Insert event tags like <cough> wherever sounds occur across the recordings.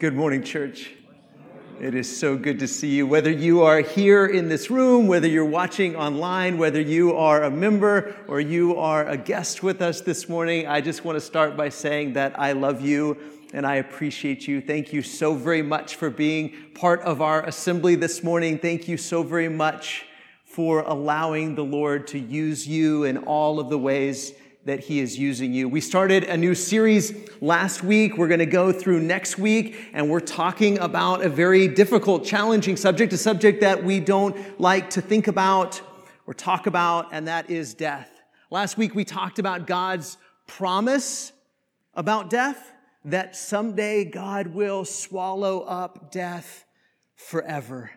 Good morning, church. It is so good to see you. Whether you are here in this room, whether you're watching online, whether you are a member or you are a guest with us this morning, I just want to start by saying that I love you and I appreciate you. Thank you so very much for being part of our assembly this morning. Thank you so very much for allowing the Lord to use you in all of the ways that He is using you. We started a new series last week. We're going to go through next week, and we're talking about a very difficult, challenging subject, a subject that we don't like to think about or talk about, and that is death. Last week, we talked about God's promise about death, that someday God will swallow up death forever,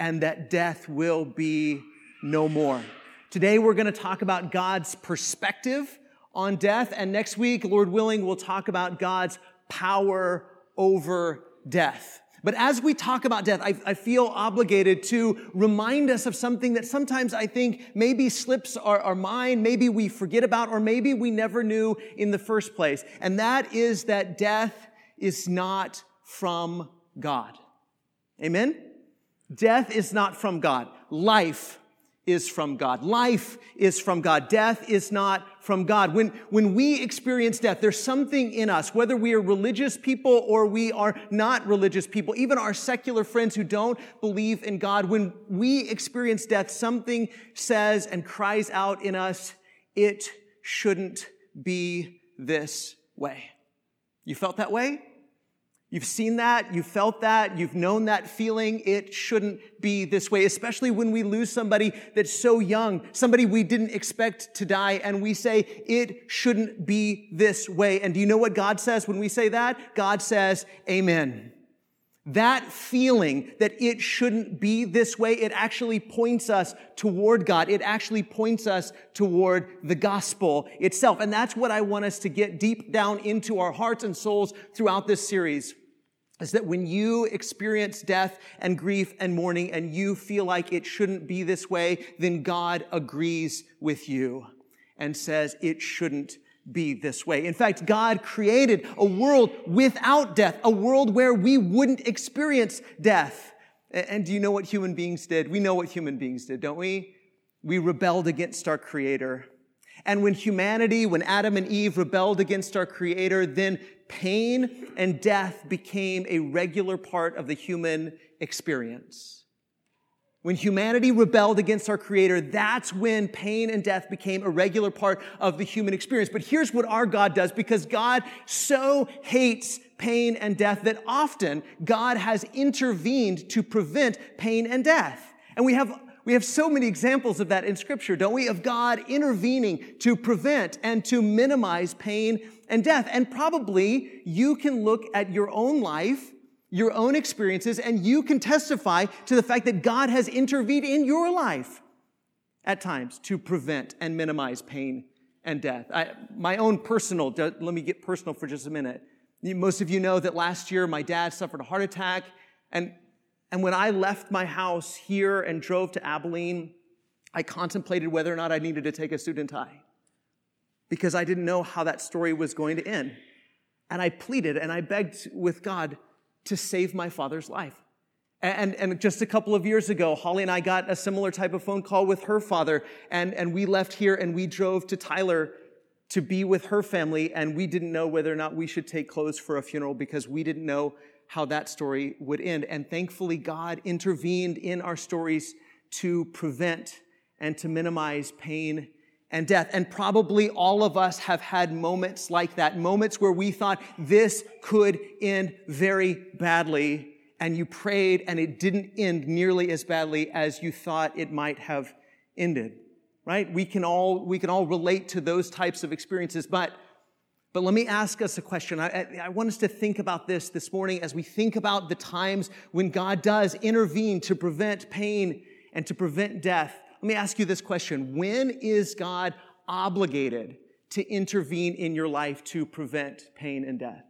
and that death will be no more. Today, we're going to talk about God's perspective on death. And next week, Lord willing, we'll talk about God's power over death. But as we talk about death, I, I, feel obligated to remind us of something that sometimes I think maybe slips our, our mind, maybe we forget about, or maybe we never knew in the first place. And that is that death is not from God. Amen? Death is not from God. Life is from God. Life is from God. Death is not from God. When, when we experience death, there's something in us, whether we are religious people or we are not religious people, even our secular friends who don't believe in God, when we experience death, something says and cries out in us, it shouldn't be this way. You felt that way? You've seen that, you've felt that, you've known that feeling. It shouldn't be this way, especially when we lose somebody that's so young, somebody we didn't expect to die, and we say, it shouldn't be this way. And do you know what God says when we say that? God says, Amen. That feeling that it shouldn't be this way, it actually points us toward God. It actually points us toward the gospel itself. And that's what I want us to get deep down into our hearts and souls throughout this series is that when you experience death and grief and mourning and you feel like it shouldn't be this way, then God agrees with you and says it shouldn't be this way. In fact, God created a world without death, a world where we wouldn't experience death. And do you know what human beings did? We know what human beings did, don't we? We rebelled against our creator. And when humanity, when Adam and Eve rebelled against our creator, then pain and death became a regular part of the human experience. When humanity rebelled against our Creator, that's when pain and death became a regular part of the human experience. But here's what our God does because God so hates pain and death that often God has intervened to prevent pain and death. And we have we have so many examples of that in scripture, don't we? Of God intervening to prevent and to minimize pain and death. And probably you can look at your own life, your own experiences, and you can testify to the fact that God has intervened in your life at times to prevent and minimize pain and death. I, my own personal, let me get personal for just a minute. Most of you know that last year my dad suffered a heart attack, and and when I left my house here and drove to Abilene, I contemplated whether or not I needed to take a suit and tie because I didn't know how that story was going to end. And I pleaded and I begged with God to save my father's life. And, and just a couple of years ago, Holly and I got a similar type of phone call with her father, and, and we left here and we drove to Tyler to be with her family, and we didn't know whether or not we should take clothes for a funeral because we didn't know how that story would end. And thankfully, God intervened in our stories to prevent and to minimize pain and death. And probably all of us have had moments like that, moments where we thought this could end very badly, and you prayed and it didn't end nearly as badly as you thought it might have ended. Right? We can all, we can all relate to those types of experiences, but but let me ask us a question. I, I, want us to think about this this morning as we think about the times when God does intervene to prevent pain and to prevent death. Let me ask you this question When is God obligated to intervene in your life to prevent pain and death?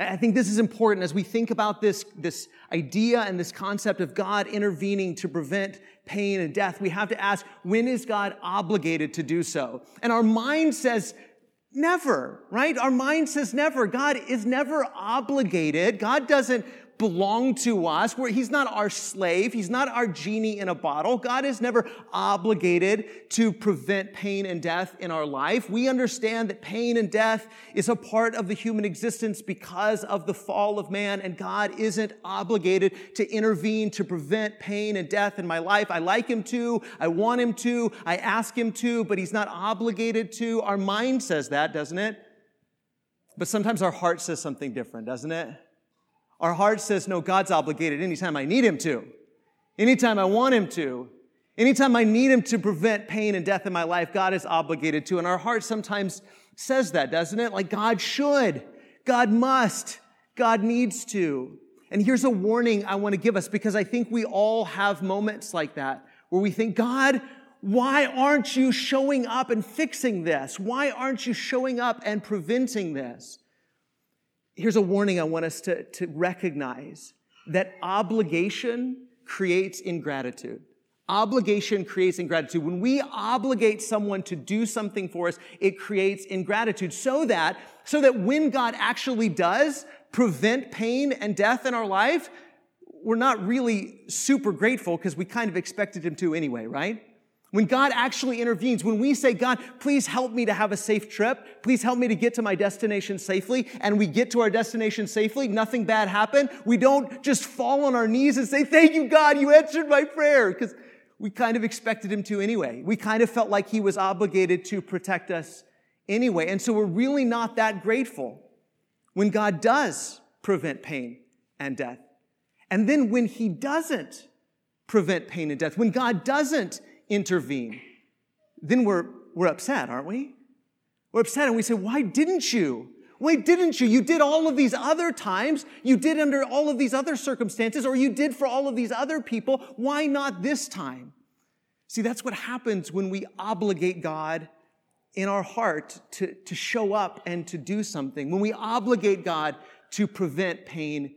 I think this is important as we think about this, this idea and this concept of God intervening to prevent pain and death. We have to ask, when is God obligated to do so? And our mind says Never, right? Our mind says never. God is never obligated. God doesn't belong to us. Where he's not our slave. He's not our genie in a bottle. God is never obligated to prevent pain and death in our life. We understand that pain and death is a part of the human existence because of the fall of man, and God isn't obligated to intervene to prevent pain and death in my life. I like him to. I want him to. I ask him to, but he's not obligated to. Our mind says that, doesn't it? But sometimes our heart says something different, doesn't it? Our heart says, no, God's obligated anytime I need Him to, anytime I want Him to, anytime I need Him to prevent pain and death in my life, God is obligated to. And our heart sometimes says that, doesn't it? Like God should, God must, God needs to. And here's a warning I want to give us because I think we all have moments like that where we think, God, why aren't you showing up and fixing this? Why aren't you showing up and preventing this? Here's a warning I want us to, to recognize that obligation creates ingratitude. Obligation creates ingratitude. When we obligate someone to do something for us, it creates ingratitude so that, so that when God actually does prevent pain and death in our life, we're not really super grateful because we kind of expected him to anyway, right? When God actually intervenes, when we say, God, please help me to have a safe trip, please help me to get to my destination safely, and we get to our destination safely, nothing bad happened, we don't just fall on our knees and say, Thank you, God, you answered my prayer, because we kind of expected him to anyway. We kind of felt like he was obligated to protect us anyway. And so we're really not that grateful when God does prevent pain and death. And then when he doesn't prevent pain and death, when God doesn't intervene, then we're, we're upset, aren't we? We're upset and we say, Why didn't you? Why didn't you? You did all of these other times. You did under all of these other circumstances, or you did for all of these other people. Why not this time? See, that's what happens when we obligate God in our heart to, to show up and to do something. When we obligate God to prevent pain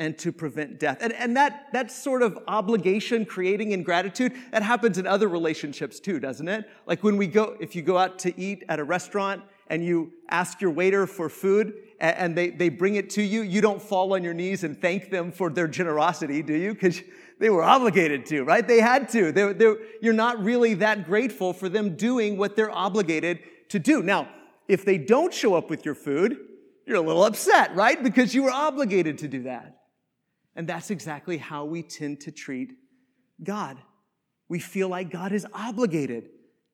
and to prevent death. And, and that, that sort of obligation creating ingratitude, that happens in other relationships too, doesn't it? Like when we go, if you go out to eat at a restaurant and you ask your waiter for food and they, they bring it to you, you don't fall on your knees and thank them for their generosity, do you? Because they were obligated to, right? They had to. They're, they're, you're not really that grateful for them doing what they're obligated to do. Now, if they don't show up with your food, you're a little upset, right? Because you were obligated to do that. And that's exactly how we tend to treat God. We feel like God is obligated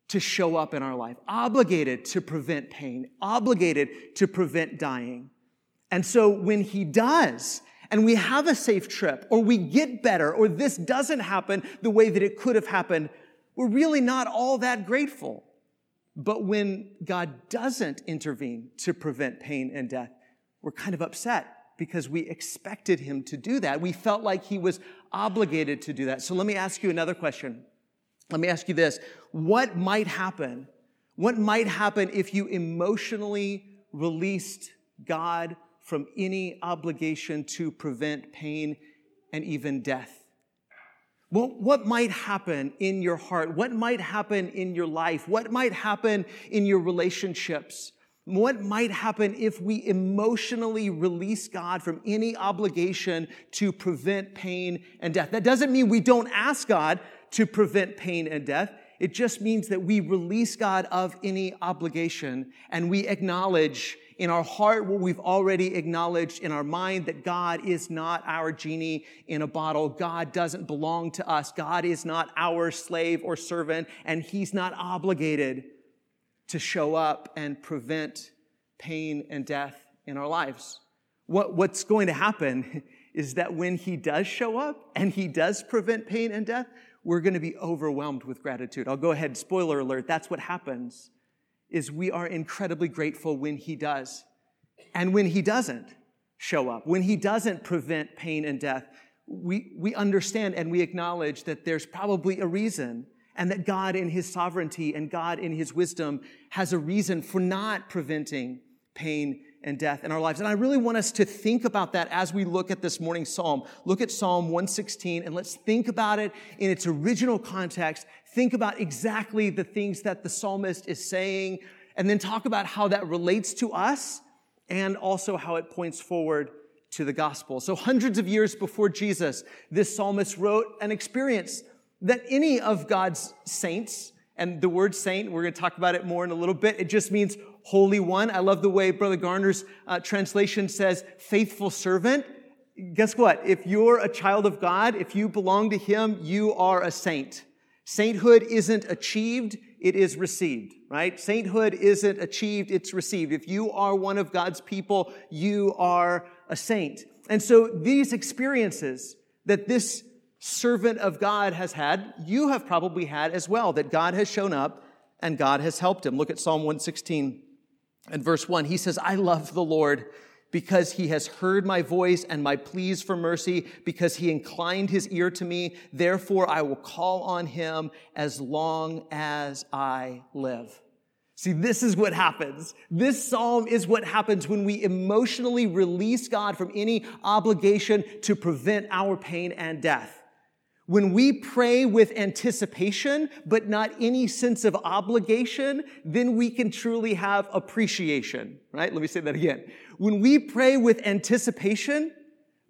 to show up in our life, obligated to prevent pain, obligated to prevent dying. And so when He does, and we have a safe trip, or we get better, or this doesn't happen the way that it could have happened, we're really not all that grateful. But when God doesn't intervene to prevent pain and death, we're kind of upset because we expected him to do that. We felt like he was obligated to do that. So let me ask you another question. Let me ask you this. What might happen? What might happen if you emotionally released God from any obligation to prevent pain and even death? What might happen in your heart? What might happen in your life? What might happen in your relationships? What might happen if we emotionally release God from any obligation to prevent pain and death? That doesn't mean we don't ask God to prevent pain and death. It just means that we release God of any obligation and we acknowledge in our heart what we've already acknowledged in our mind that God is not our genie in a bottle. God doesn't belong to us. God is not our slave or servant and he's not obligated to show up and prevent pain and death in our lives. What, what's going to happen <laughs> is that when he does show up and he does prevent pain and death, we're going to be overwhelmed with gratitude. I'll go ahead, spoiler alert, that's what happens is we are incredibly grateful when he does. And when he doesn't show up, when he doesn't prevent pain and death, we, we understand and we acknowledge that there's probably a reason and that God, in His sovereignty and God, in His wisdom, has a reason for not preventing pain and death in our lives. And I really want us to think about that as we look at this morning's psalm. Look at Psalm 116 and let's think about it in its original context. Think about exactly the things that the psalmist is saying and then talk about how that relates to us and also how it points forward to the gospel. So hundreds of years before Jesus, this psalmist wrote an experience that any of God's saints, and the word saint, we're going to talk about it more in a little bit. It just means holy one. I love the way Brother Garner's uh, translation says faithful servant. Guess what? If you're a child of God, if you belong to Him, you are a saint. Sainthood isn't achieved, it is received, right? Sainthood isn't achieved, it's received. If you are one of God's people, you are a saint. And so these experiences that this servant of God has had, you have probably had as well, that God has shown up and God has helped him. Look at Psalm 116 and verse 1. He says, I love the Lord because he has heard my voice and my pleas for mercy, because he inclined his ear to me. Therefore, I will call on him as long as I live. See, this is what happens. This psalm is what happens when we emotionally release God from any obligation to prevent our pain and death. When we pray with anticipation, but not any sense of obligation, then we can truly have appreciation, right? Let me say that again. When we pray with anticipation,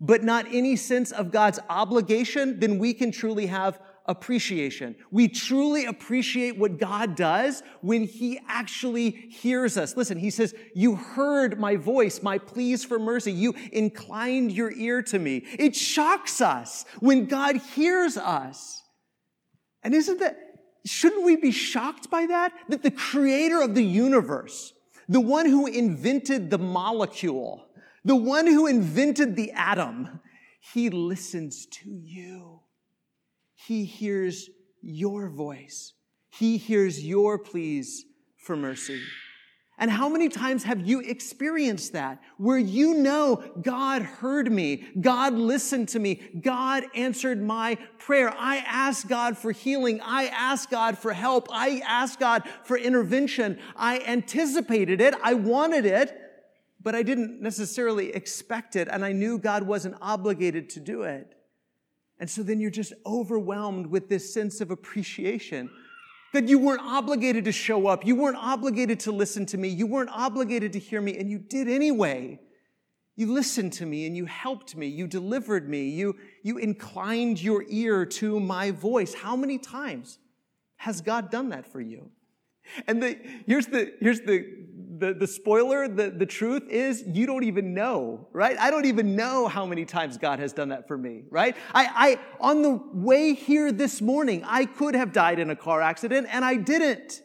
but not any sense of God's obligation, then we can truly have appreciation. We truly appreciate what God does when He actually hears us. Listen, He says, You heard my voice, my pleas for mercy. You inclined your ear to me. It shocks us when God hears us. And isn't that, shouldn't we be shocked by that? That the creator of the universe, the one who invented the molecule, the one who invented the atom, he listens to you. He hears your voice. He hears your pleas for mercy. And how many times have you experienced that where you know God heard me, God listened to me, God answered my prayer. I asked God for healing. I asked God for help. I asked God for intervention. I anticipated it. I wanted it, but I didn't necessarily expect it. And I knew God wasn't obligated to do it. And so then you're just overwhelmed with this sense of appreciation that you weren't obligated to show up. You weren't obligated to listen to me. You weren't obligated to hear me, and you did anyway. You listened to me and you helped me. You delivered me. You, you inclined your ear to my voice. How many times has God done that for you? And the, here's the, here's the, the, the spoiler, the, the truth is you don't even know, right? I don't even know how many times God has done that for me, right? I, I, on the way here this morning, I could have died in a car accident and I didn't.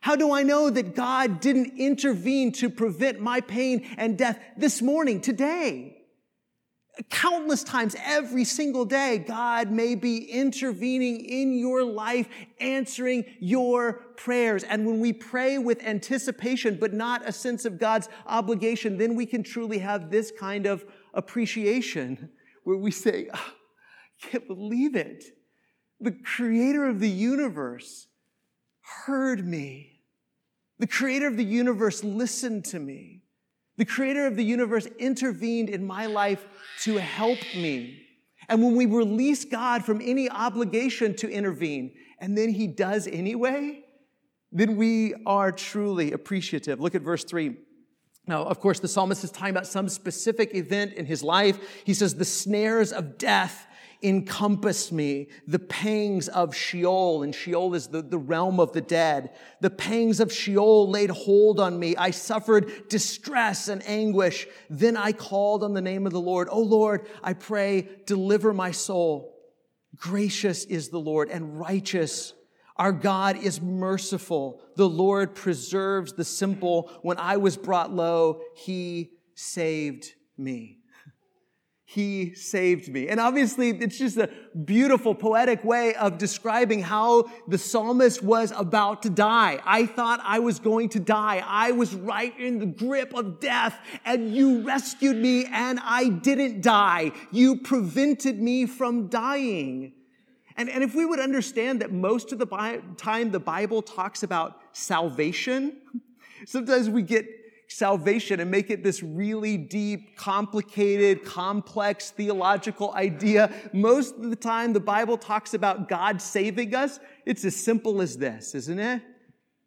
How do I know that God didn't intervene to prevent my pain and death this morning, today? Countless times every single day, God may be intervening in your life, answering your prayers. And when we pray with anticipation, but not a sense of God's obligation, then we can truly have this kind of appreciation where we say, oh, I can't believe it. The creator of the universe heard me. The creator of the universe listened to me. The creator of the universe intervened in my life to help me. And when we release God from any obligation to intervene, and then he does anyway, then we are truly appreciative. Look at verse 3. Now, of course, the psalmist is talking about some specific event in his life. He says, The snares of death encompassed me, the pangs of Sheol, and Sheol is the, the realm of the dead. The pangs of Sheol laid hold on me. I suffered distress and anguish. Then I called on the name of the Lord. Oh Lord, I pray, deliver my soul. Gracious is the Lord and righteous. Our God is merciful. The Lord preserves the simple. When I was brought low, he saved me. He saved me. And obviously, it's just a beautiful, poetic way of describing how the psalmist was about to die. I thought I was going to die. I was right in the grip of death, and you rescued me, and I didn't die. You prevented me from dying. And, and if we would understand that most of the time the Bible talks about salvation, <laughs> sometimes we get salvation and make it this really deep, complicated, complex theological idea. Most of the time, the Bible talks about God saving us. It's as simple as this, isn't it?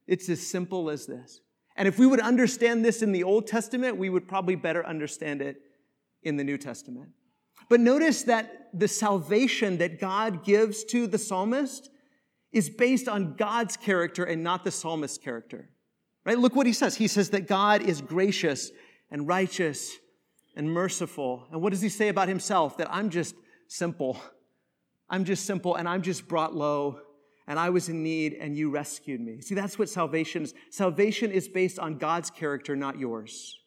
It's as simple as this. And if we would understand this in the Old Testament, we would probably better understand it in the New Testament. But notice that the salvation that God gives to the psalmist is based on God's character and not the psalmist's character. Right? Look what he says. He says that God is gracious and righteous and merciful. And what does he say about himself? That I'm just simple. I'm just simple and I'm just brought low and I was in need and you rescued me. See, that's what salvation is. Salvation is based on God's character, not yours.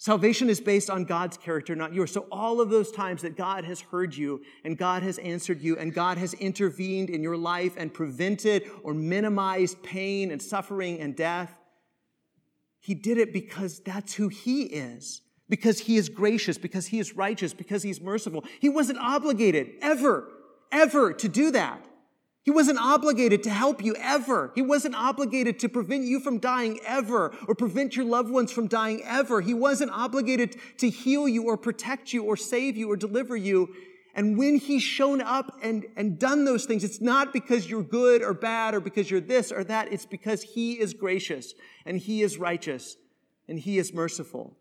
Salvation is based on God's character, not yours. So, all of those times that God has heard you and God has answered you and God has intervened in your life and prevented or minimized pain and suffering and death, He did it because that's who He is. Because He is gracious, because He is righteous, because He's merciful. He wasn't obligated ever, ever to do that. He wasn't obligated to help you ever. He wasn't obligated to prevent you from dying ever or prevent your loved ones from dying ever. He wasn't obligated to heal you or protect you or save you or deliver you. And when he's shown up and, and done those things, it's not because you're good or bad or because you're this or that. It's because he is gracious and he is righteous and he is merciful.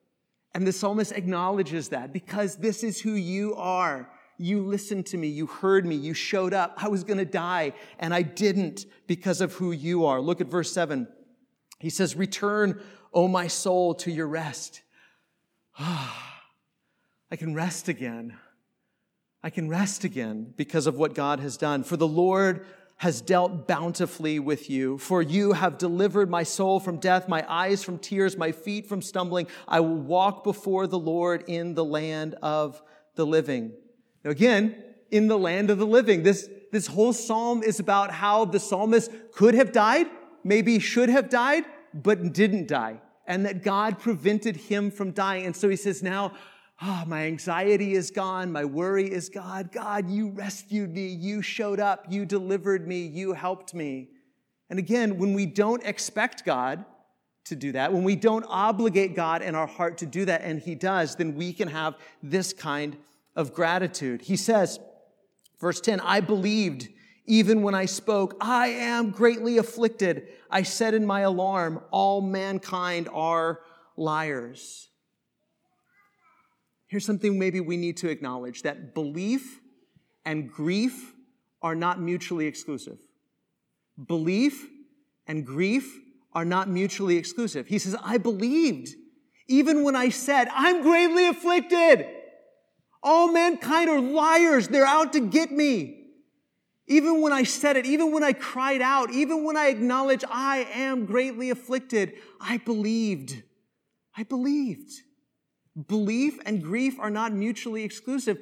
And the psalmist acknowledges that because this is who you are. You listened to me. You heard me. You showed up. I was going to die and I didn't because of who you are. Look at verse seven. He says, return, O my soul, to your rest. <sighs> I can rest again. I can rest again because of what God has done. For the Lord has dealt bountifully with you. For you have delivered my soul from death, my eyes from tears, my feet from stumbling. I will walk before the Lord in the land of the living. Now, again, in the land of the living, this, this whole psalm is about how the psalmist could have died, maybe should have died, but didn't die, and that God prevented him from dying. And so he says, Now, oh, my anxiety is gone, my worry is gone. God, you rescued me, you showed up, you delivered me, you helped me. And again, when we don't expect God, to do that, when we don't obligate God in our heart to do that, and He does, then we can have this kind of gratitude. He says, verse 10, I believed even when I spoke, I am greatly afflicted. I said in my alarm, all mankind are liars. Here's something maybe we need to acknowledge that belief and grief are not mutually exclusive. Belief and grief are not mutually exclusive. He says, I believed even when I said, I'm greatly afflicted. All mankind are liars. They're out to get me. Even when I said it, even when I cried out, even when I acknowledged I am greatly afflicted, I believed. I believed. Belief and grief are not mutually exclusive.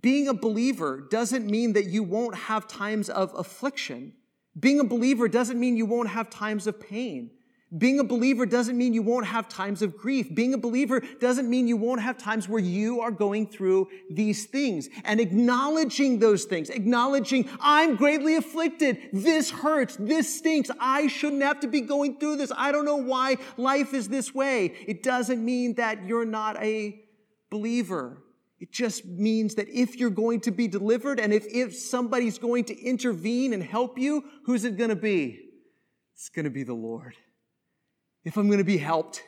Being a believer doesn't mean that you won't have times of affliction. Being a believer doesn't mean you won't have times of pain. Being a believer doesn't mean you won't have times of grief. Being a believer doesn't mean you won't have times where you are going through these things and acknowledging those things, acknowledging, I'm greatly afflicted. This hurts. This stinks. I shouldn't have to be going through this. I don't know why life is this way. It doesn't mean that you're not a believer. It just means that if you're going to be delivered and if, if somebody's going to intervene and help you, who's it going to be? It's going to be the Lord if I'm going to be helped,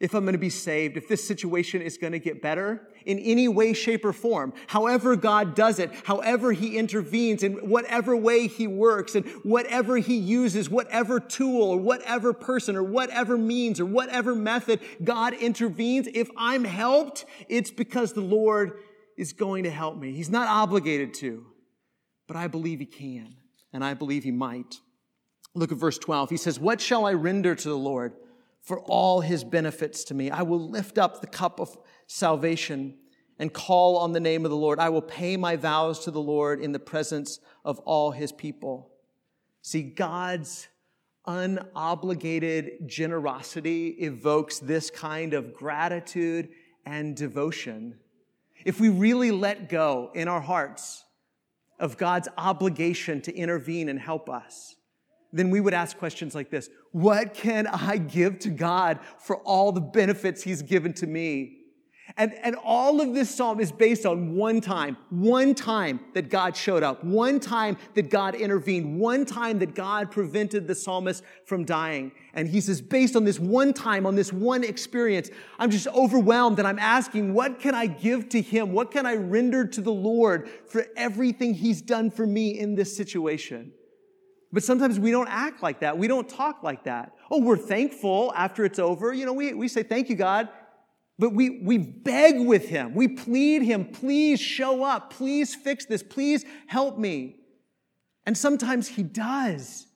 if I'm going to be saved, if this situation is going to get better in any way, shape, or form, however God does it, however He intervenes, in whatever way He works, and whatever He uses, whatever tool or whatever person or whatever means or whatever method God intervenes, if I'm helped, it's because the Lord is going to help me. He's not obligated to, but I believe He can, and I believe He might. Look at verse 12. He says, What shall I render to the Lord? For all his benefits to me. I will lift up the cup of salvation and call on the name of the Lord. I will pay my vows to the Lord in the presence of all his people. See, God's unobligated generosity evokes this kind of gratitude and devotion. If we really let go in our hearts of God's obligation to intervene and help us, then we would ask questions like this What can I give to God for all the benefits He's given to me? And, and all of this psalm is based on one time, one time that God showed up, one time that God intervened, one time that God prevented the psalmist from dying. And he says, based on this one time, on this one experience, I'm just overwhelmed and I'm asking, what can I give to him? What can I render to the Lord for everything he's done for me in this situation? But sometimes we don't act like that. We don't talk like that. Oh, we're thankful after it's over. You know, we, we say, thank you, God. But we, we beg with him. We plead him, please show up. Please fix this. Please help me. And sometimes he does.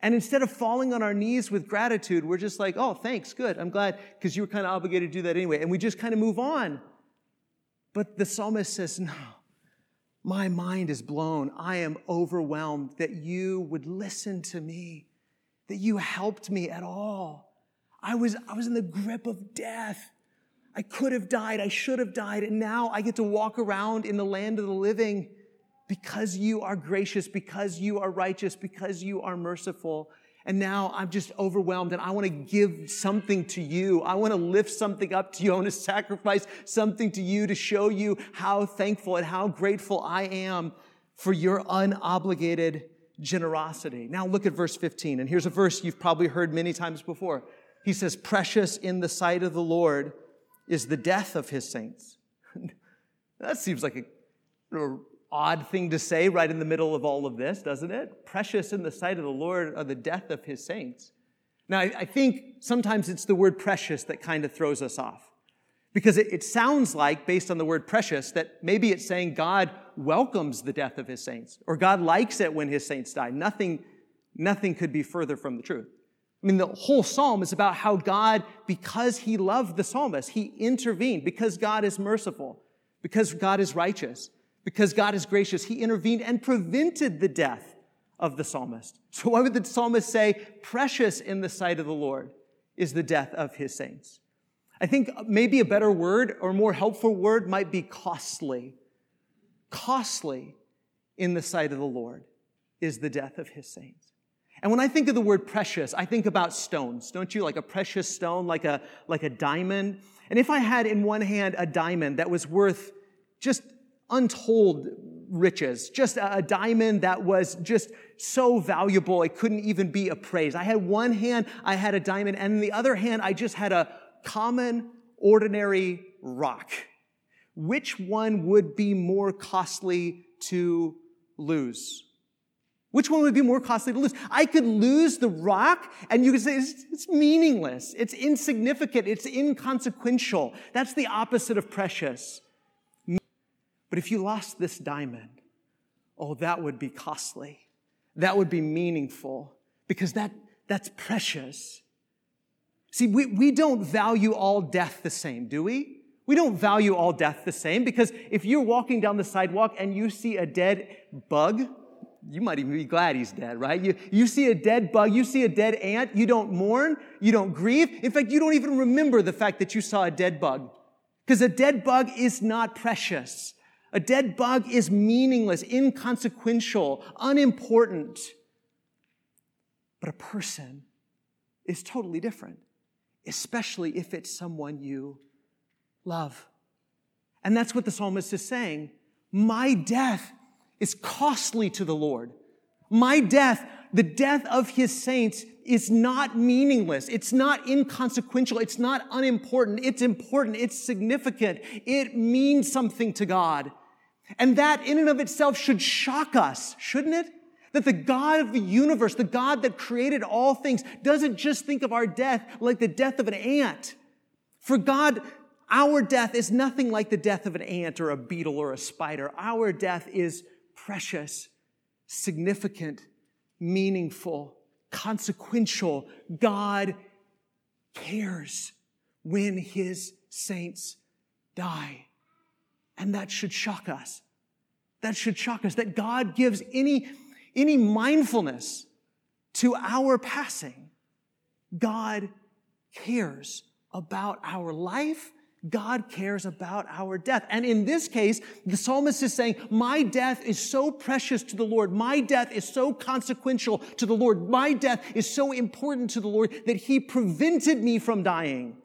And instead of falling on our knees with gratitude, we're just like, oh, thanks, good. I'm glad because you were kind of obligated to do that anyway. And we just kind of move on. But the psalmist says, no, my mind is blown. I am overwhelmed that you would listen to me, that you helped me at all. I was, I was in the grip of death. I could have died. I should have died. And now I get to walk around in the land of the living because you are gracious, because you are righteous, because you are merciful. And now I'm just overwhelmed and I want to give something to you. I want to lift something up to you. I want to sacrifice something to you to show you how thankful and how grateful I am for your unobligated generosity. Now look at verse 15. And here's a verse you've probably heard many times before. He says, Precious in the sight of the Lord is the death of his saints. <laughs> that seems like a, odd thing to say right in the middle of all of this, doesn't it? Precious in the sight of the Lord are the death of his saints. Now, I, I think sometimes it's the word precious that kind of throws us off. Because it, it sounds like, based on the word precious, that maybe it's saying God welcomes the death of his saints, or God likes it when his saints die. Nothing, nothing could be further from the truth. I mean, the whole psalm is about how God, because he loved the psalmist, he intervened, because God is merciful, because God is righteous, because God is gracious, he intervened and prevented the death of the psalmist. So why would the psalmist say, precious in the sight of the Lord is the death of his saints? I think maybe a better word or more helpful word might be costly. Costly in the sight of the Lord is the death of his saints. And when I think of the word precious, I think about stones, don't you? Like a precious stone, like a, like a diamond. And if I had in one hand a diamond that was worth just untold riches, just a, diamond that was just so valuable it couldn't even be appraised. I had one hand, I had a diamond, and in the other hand, I just had a common, ordinary rock. Which one would be more costly to lose? Which one would be more costly to lose? I could lose the rock and you could say it's, it's, meaningless. It's insignificant. It's inconsequential. That's the opposite of precious. But if you lost this diamond, oh, that would be costly. That would be meaningful because that, that's precious. See, we, we don't value all death the same, do we? We don't value all death the same because if you're walking down the sidewalk and you see a dead bug, you might even be glad he's dead, right? You, you see a dead bug, you see a dead ant, you don't mourn, you don't grieve. In fact, you don't even remember the fact that you saw a dead bug. Because a dead bug is not precious. A dead bug is meaningless, inconsequential, unimportant. But a person is totally different, especially if it's someone you love. And that's what the psalmist is saying. My death is costly to the Lord. My death, the death of his saints, is not meaningless. It's not inconsequential. It's not unimportant. It's important. It's significant. It means something to God. And that in and of itself should shock us, shouldn't it? That the God of the universe, the God that created all things, doesn't just think of our death like the death of an ant. For God our death is nothing like the death of an ant or a beetle or a spider. Our death is precious, significant, meaningful, consequential. God cares when his saints die. And that should shock us. That should shock us that God gives any, any mindfulness to our passing. God cares about our life God cares about our death. And in this case, the psalmist is saying, My death is so precious to the Lord. My death is so consequential to the Lord. My death is so important to the Lord that He prevented me from dying.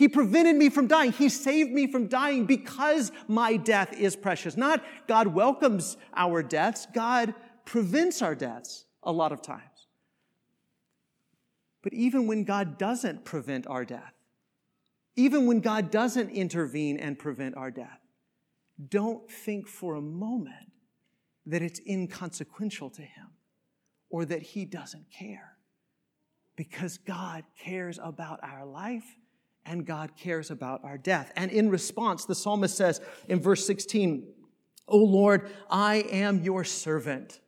He prevented me from dying. He saved me from dying because my death is precious. Not God welcomes our deaths, God prevents our deaths a lot of times. But even when God doesn't prevent our death, even when God doesn't intervene and prevent our death, don't think for a moment that it's inconsequential to Him or that He doesn't care. Because God cares about our life and God cares about our death. And in response, the psalmist says in verse 16, O Lord, I am your servant.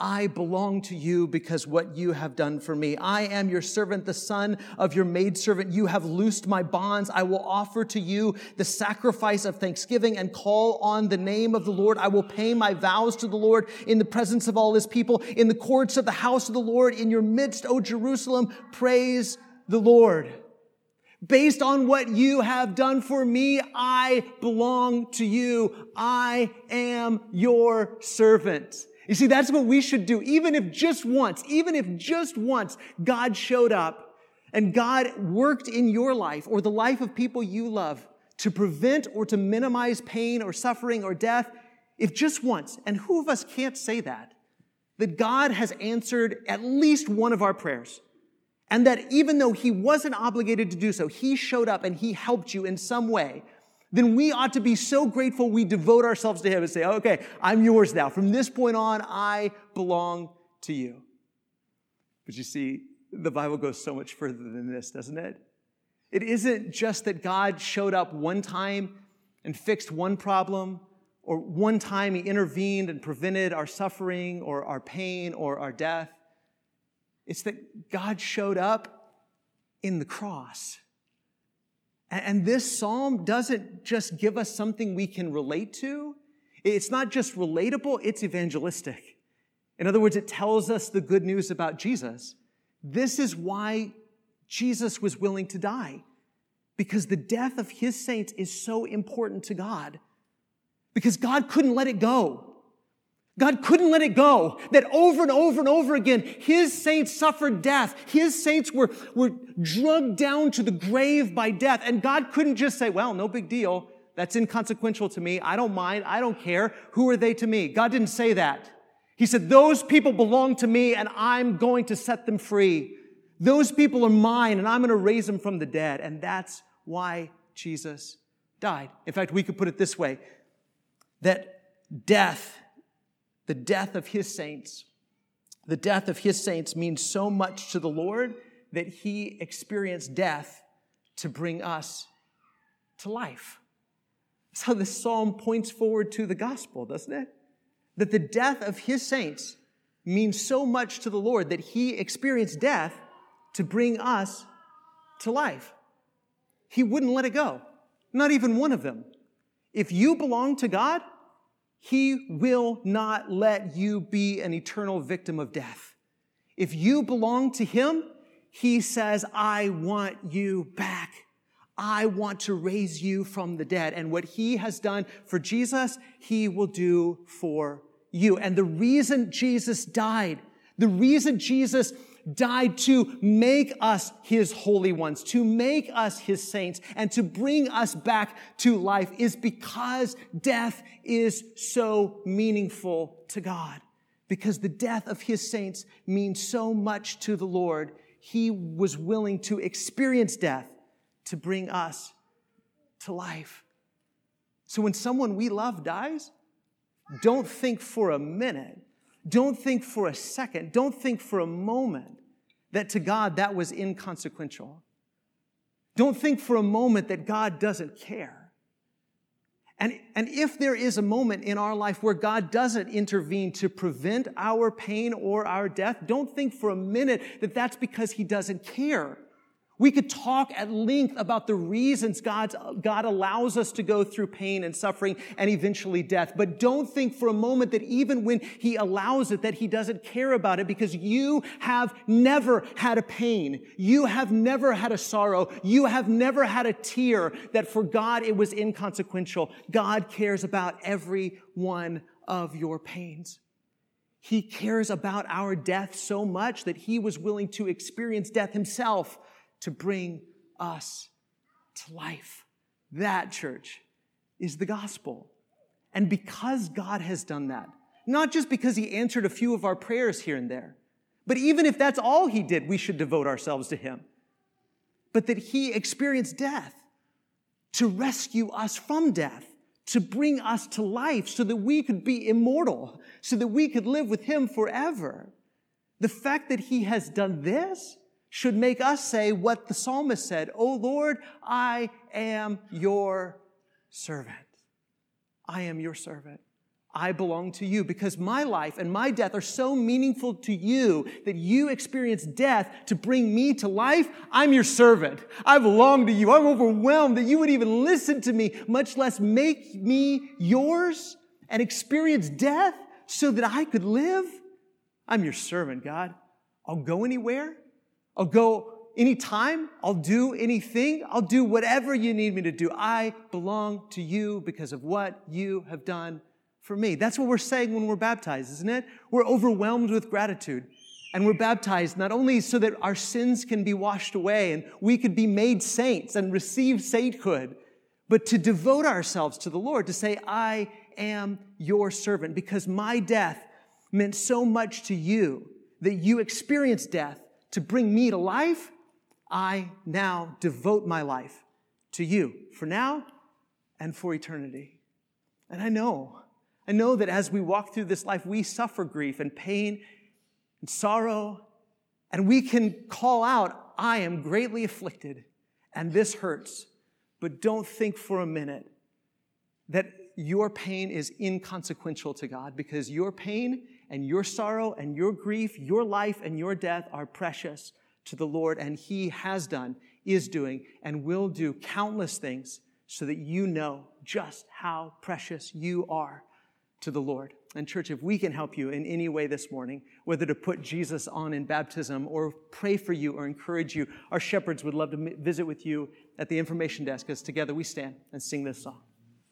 I belong to you because what you have done for me. I am your servant, the son of your maidservant. You have loosed my bonds. I will offer to you the sacrifice of thanksgiving and call on the name of the Lord. I will pay my vows to the Lord in the presence of all his people, in the courts of the house of the Lord, in your midst, O Jerusalem. Praise the Lord. Based on what you have done for me, I belong to you. I am your servant. You see, that's what we should do. Even if just once, even if just once God showed up and God worked in your life or the life of people you love to prevent or to minimize pain or suffering or death, if just once, and who of us can't say that, that God has answered at least one of our prayers. And that even though he wasn't obligated to do so, he showed up and he helped you in some way then we ought to be so grateful we devote ourselves to Him and say, okay, I'm yours now. From this point on, I belong to you. But you see, the Bible goes so much further than this, doesn't it? It isn't just that God showed up one time and fixed one problem, or one time He intervened and prevented our suffering or our pain or our death. It's that God showed up in the cross. And this psalm doesn't just give us something we can relate to. It's not just relatable, it's evangelistic. In other words, it tells us the good news about Jesus. This is why Jesus was willing to die. Because the death of his saints is so important to God. Because God couldn't let it go. God couldn't let it go. That over and over and over again, his saints suffered death. His saints were, were drugged down to the grave by death. And God couldn't just say, well, no big deal. That's inconsequential to me. I don't mind. I don't care. Who are they to me? God didn't say that. He said, those people belong to me and I'm going to set them free. Those people are mine and I'm going to raise them from the dead. And that's why Jesus died. In fact, we could put it this way, that death the death of his saints, the death of his saints means so much to the Lord that he experienced death to bring us to life. So this psalm points forward to the gospel, doesn't it? That the death of his saints means so much to the Lord that he experienced death to bring us to life. He wouldn't let it go. Not even one of them. If you belong to God, he will not let you be an eternal victim of death. If you belong to Him, He says, I want you back. I want to raise you from the dead. And what He has done for Jesus, He will do for you. And the reason Jesus died, the reason Jesus died to make us his holy ones, to make us his saints, and to bring us back to life is because death is so meaningful to God. Because the death of his saints means so much to the Lord, he was willing to experience death to bring us to life. So when someone we love dies, don't think for a minute don't think for a second, don't think for a moment that to God that was inconsequential. Don't think for a moment that God doesn't care. And, and if there is a moment in our life where God doesn't intervene to prevent our pain or our death, don't think for a minute that that's because He doesn't care. We could talk at length about the reasons God, God allows us to go through pain and suffering and eventually death. But don't think for a moment that even when He allows it, that He doesn't care about it because you have never had a pain. You have never had a sorrow. You have never had a tear that for God it was inconsequential. God cares about every one of your pains. He cares about our death so much that He was willing to experience death Himself to bring us to life. That, church, is the gospel. And because God has done that, not just because He answered a few of our prayers here and there, but even if that's all He did, we should devote ourselves to Him. But that He experienced death to rescue us from death, to bring us to life so that we could be immortal, so that we could live with Him forever. The fact that He has done this should make us say what the psalmist said, Oh Lord, I am your servant. I am your servant. I belong to you because my life and my death are so meaningful to you that you experience death to bring me to life. I'm your servant. I belong to you. I'm overwhelmed that you would even listen to me, much less make me yours and experience death so that I could live. I'm your servant, God. I'll go anywhere. I'll go anytime. I'll do anything. I'll do whatever you need me to do. I belong to you because of what you have done for me. That's what we're saying when we're baptized, isn't it? We're overwhelmed with gratitude. And we're baptized not only so that our sins can be washed away and we could be made saints and receive sainthood, but to devote ourselves to the Lord, to say, I am your servant, because my death meant so much to you that you experienced death to bring me to life. I now devote my life to you for now and for eternity. And I know I know that as we walk through this life, we suffer grief and pain and sorrow, and we can call out, I am greatly afflicted, and this hurts. But don't think for a minute that your pain is inconsequential to God because your pain and your sorrow and your grief, your life and your death are precious to the Lord, and He has done, is doing, and will do countless things so that you know just how precious you are to the Lord. And, church, if we can help you in any way this morning, whether to put Jesus on in baptism or pray for you or encourage you, our shepherds would love to visit with you at the information desk as together we stand and sing this song.